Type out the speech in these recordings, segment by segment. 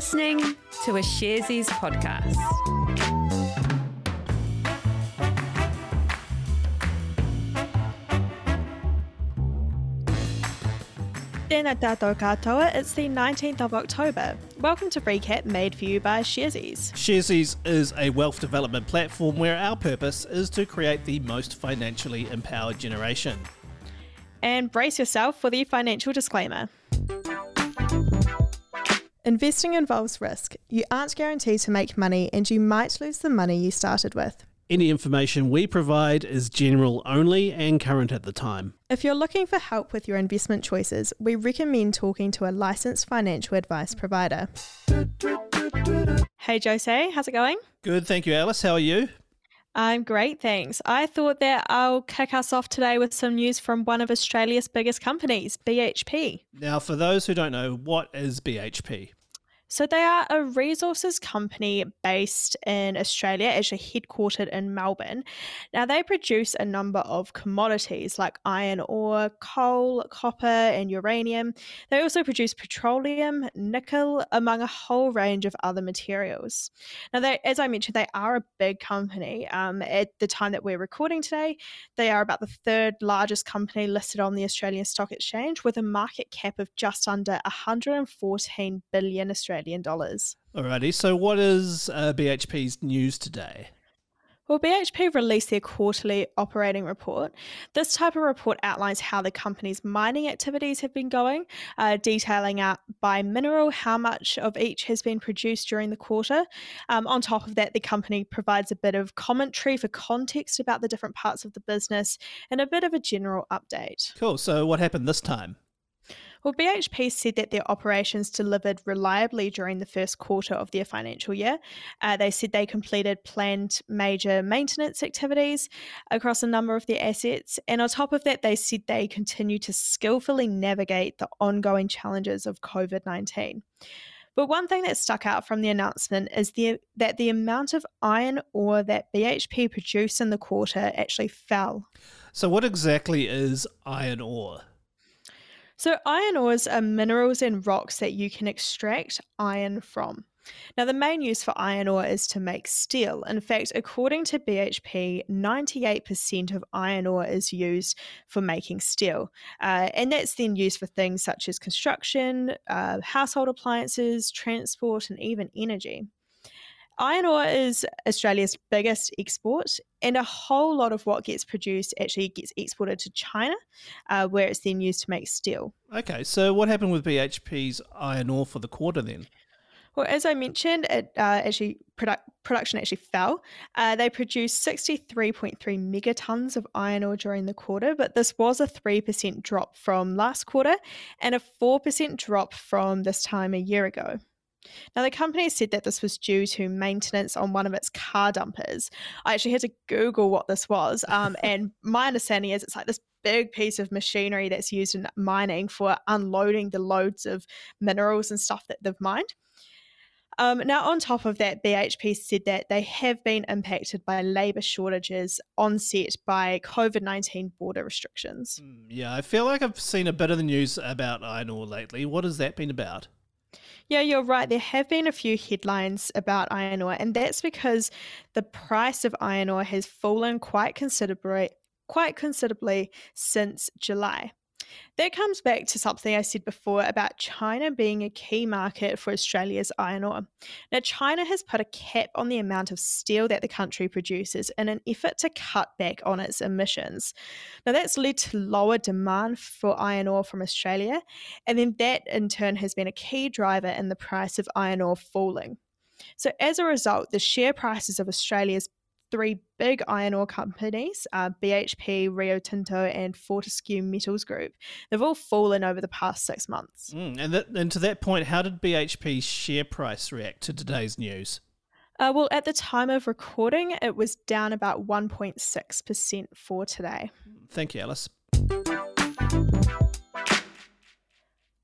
listening to a Sharesies podcast. Tēnā tātou katoa, it's the 19th of October. Welcome to Recap made for you by Sharesies. Sharesies is a wealth development platform where our purpose is to create the most financially empowered generation. And brace yourself for the financial disclaimer. Investing involves risk. You aren't guaranteed to make money and you might lose the money you started with. Any information we provide is general only and current at the time. If you're looking for help with your investment choices, we recommend talking to a licensed financial advice provider. Hey Jose, how's it going? Good, thank you, Alice. How are you? I'm great, thanks. I thought that I'll kick us off today with some news from one of Australia's biggest companies, BHP. Now, for those who don't know, what is BHP? So they are a resources company based in Australia, actually headquartered in Melbourne. Now they produce a number of commodities like iron ore, coal, copper, and uranium. They also produce petroleum, nickel, among a whole range of other materials. Now, they, as I mentioned, they are a big company. Um, at the time that we're recording today, they are about the third largest company listed on the Australian Stock Exchange with a market cap of just under 114 billion Australian Australian dollars. Alrighty, so what is uh, BHP's news today? Well, BHP released their quarterly operating report. This type of report outlines how the company's mining activities have been going, uh, detailing out by mineral how much of each has been produced during the quarter. Um, on top of that, the company provides a bit of commentary for context about the different parts of the business and a bit of a general update. Cool. So, what happened this time? Well, BHP said that their operations delivered reliably during the first quarter of their financial year. Uh, they said they completed planned major maintenance activities across a number of their assets. And on top of that, they said they continue to skillfully navigate the ongoing challenges of COVID 19. But one thing that stuck out from the announcement is the, that the amount of iron ore that BHP produced in the quarter actually fell. So, what exactly is iron ore? So, iron ores are minerals and rocks that you can extract iron from. Now, the main use for iron ore is to make steel. In fact, according to BHP, 98% of iron ore is used for making steel. Uh, and that's then used for things such as construction, uh, household appliances, transport, and even energy. Iron ore is Australia's biggest export, and a whole lot of what gets produced actually gets exported to China, uh, where it's then used to make steel. Okay, so what happened with BHP's iron ore for the quarter then? Well, as I mentioned, it uh, actually produ- production actually fell. Uh, they produced 63.3 megatons of iron ore during the quarter, but this was a 3% drop from last quarter and a 4% drop from this time a year ago. Now, the company said that this was due to maintenance on one of its car dumpers. I actually had to Google what this was, um, and my understanding is it's like this big piece of machinery that's used in mining for unloading the loads of minerals and stuff that they've mined. Um, now, on top of that, BHP said that they have been impacted by labour shortages onset by COVID 19 border restrictions. Hmm, yeah, I feel like I've seen a bit of the news about iron ore lately. What has that been about? Yeah, you're right. There have been a few headlines about iron ore, and that's because the price of iron ore has fallen quite considerably, quite considerably since July. That comes back to something I said before about China being a key market for Australia's iron ore. Now, China has put a cap on the amount of steel that the country produces in an effort to cut back on its emissions. Now, that's led to lower demand for iron ore from Australia, and then that in turn has been a key driver in the price of iron ore falling. So, as a result, the share prices of Australia's three big iron ore companies, uh, BHP, Rio Tinto, and Fortescue Metals Group. They've all fallen over the past six months. Mm, and, that, and to that point, how did BHP's share price react to today's news? Uh, well, at the time of recording, it was down about 1.6% for today. Thank you, Alice.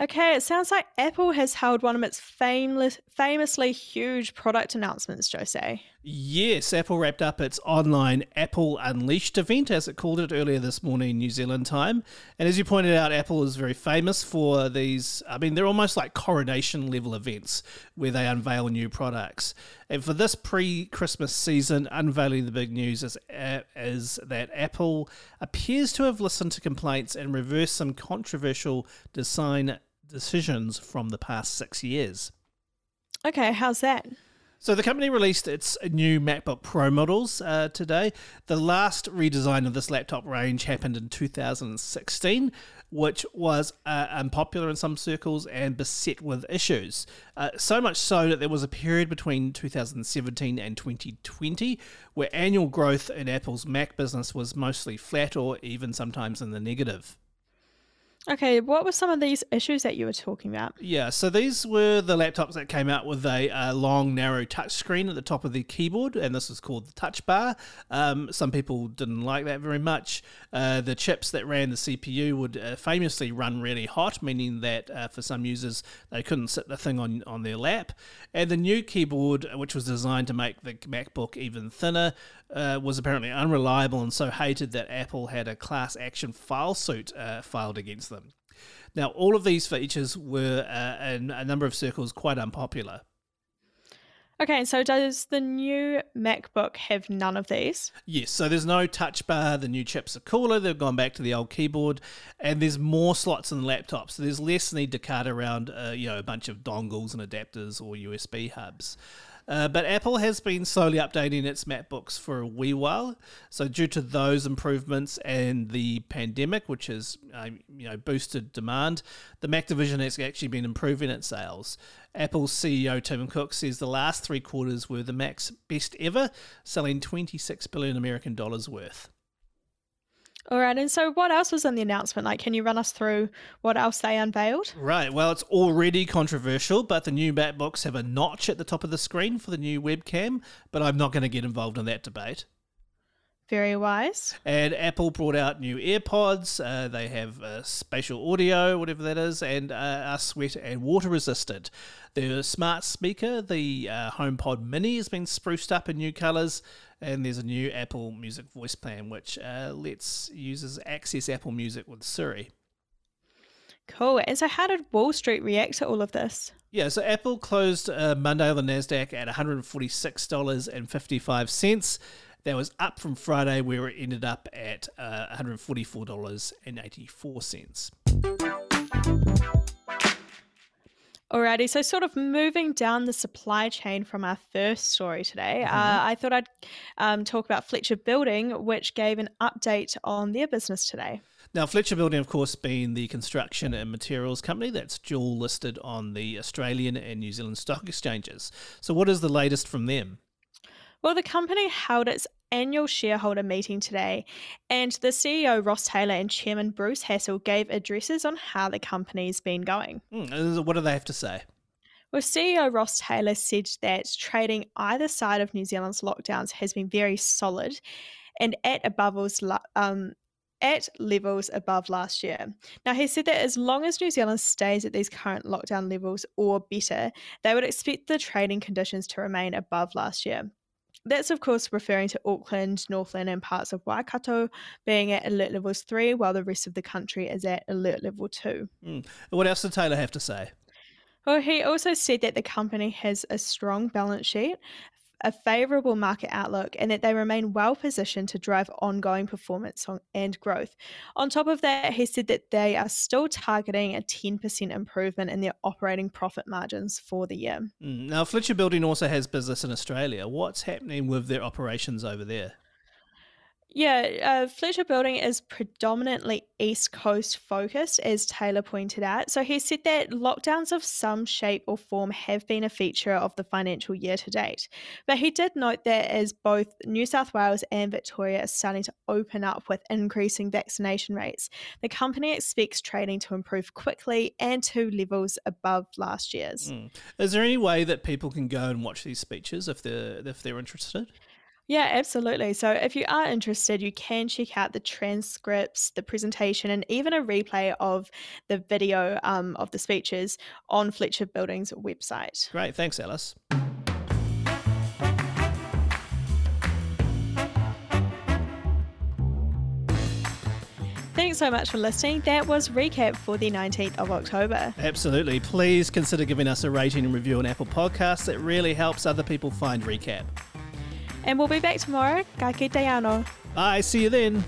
Okay, it sounds like Apple has held one of its famous, famously huge product announcements, Jose. Yes, Apple wrapped up its online Apple Unleashed event, as it called it earlier this morning, New Zealand time. And as you pointed out, Apple is very famous for these. I mean, they're almost like coronation level events where they unveil new products. And for this pre Christmas season, unveiling the big news is, uh, is that Apple appears to have listened to complaints and reversed some controversial design decisions from the past six years. Okay, how's that? So the company released its new MacBook Pro models uh, today. The last redesign of this laptop range happened in 2016, which was uh, unpopular in some circles and beset with issues. Uh, so much so that there was a period between 2017 and 2020 where annual growth in Apple's Mac business was mostly flat or even sometimes in the negative. Okay, what were some of these issues that you were talking about? Yeah, so these were the laptops that came out with a, long, narrow touchscreen at the top of the keyboard, and this was called the touch bar. Um, some people didn't like that very much. Uh, the chips that ran the CPU would uh, famously run really hot, meaning that uh, for some users they couldn't sit the thing on, on their lap. And the new keyboard, which was designed to make the MacBook even thinner, uh, was apparently unreliable and so hated that Apple had a class action file suit uh, filed against them. Now, all of these features were, uh, in a number of circles, quite unpopular. Okay, so does the new MacBook have none of these? Yes, so there's no touch bar, the new chips are cooler, they've gone back to the old keyboard, and there's more slots in the laptop, so there's less need to cart around uh, you know, a bunch of dongles and adapters or USB hubs. Uh, but Apple has been slowly updating its MacBooks for a wee while. So due to those improvements and the pandemic, which has uh, you know boosted demand, the Mac division has actually been improving its sales. Apple's CEO Tim Cook says the last three quarters were the Mac's best ever, selling 26 billion American dollars worth. All right, and so what else was in the announcement? Like, can you run us through what else they unveiled? Right, well, it's already controversial, but the new MacBooks have a notch at the top of the screen for the new webcam, but I'm not going to get involved in that debate. Very wise. And Apple brought out new AirPods. Uh, they have uh, spatial audio, whatever that is, and uh, are sweat and water resistant. The smart speaker, the uh, HomePod Mini, has been spruced up in new colours, and there's a new Apple Music voice plan which uh, lets users access Apple Music with Siri. Cool. And so, how did Wall Street react to all of this? Yeah, so Apple closed uh, Monday on the NASDAQ at $146.55. That was up from Friday, where it ended up at uh, $144.84. Alrighty, so sort of moving down the supply chain from our first story today, mm-hmm. uh, I thought I'd um, talk about Fletcher Building, which gave an update on their business today. Now, Fletcher Building, of course, being the construction and materials company that's dual listed on the Australian and New Zealand stock exchanges. So, what is the latest from them? Well, the company held its annual shareholder meeting today, and the CEO Ross Taylor and Chairman Bruce Hassall gave addresses on how the company's been going. Mm, what do they have to say? Well, CEO Ross Taylor said that trading either side of New Zealand's lockdowns has been very solid and at above um, at levels above last year. Now, he said that as long as New Zealand stays at these current lockdown levels or better, they would expect the trading conditions to remain above last year. That's, of course, referring to Auckland, Northland, and parts of Waikato being at alert levels three, while the rest of the country is at alert level two. Mm. What else did Taylor have to say? Well, he also said that the company has a strong balance sheet, a favourable market outlook and that they remain well positioned to drive ongoing performance and growth. On top of that, he said that they are still targeting a 10% improvement in their operating profit margins for the year. Mm, now, Fletcher Building also has business in Australia. What's happening with their operations over there? Yeah, uh, Fletcher Building is predominantly East Coast focused, as Taylor pointed out. So he said that lockdowns of some shape or form have been a feature of the financial year to date. But he did note that as both New South Wales and Victoria are starting to open up with increasing vaccination rates, the company expects trading to improve quickly and to levels above last year's. Mm. Is there any way that people can go and watch these speeches if they're if they're interested? Yeah, absolutely. So if you are interested, you can check out the transcripts, the presentation, and even a replay of the video um, of the speeches on Fletcher Building's website. Great. Thanks, Alice. Thanks so much for listening. That was recap for the 19th of October. Absolutely. Please consider giving us a rating and review on Apple Podcasts. It really helps other people find recap. And we'll be back tomorrow. Ka kite ano. Bye. See you then.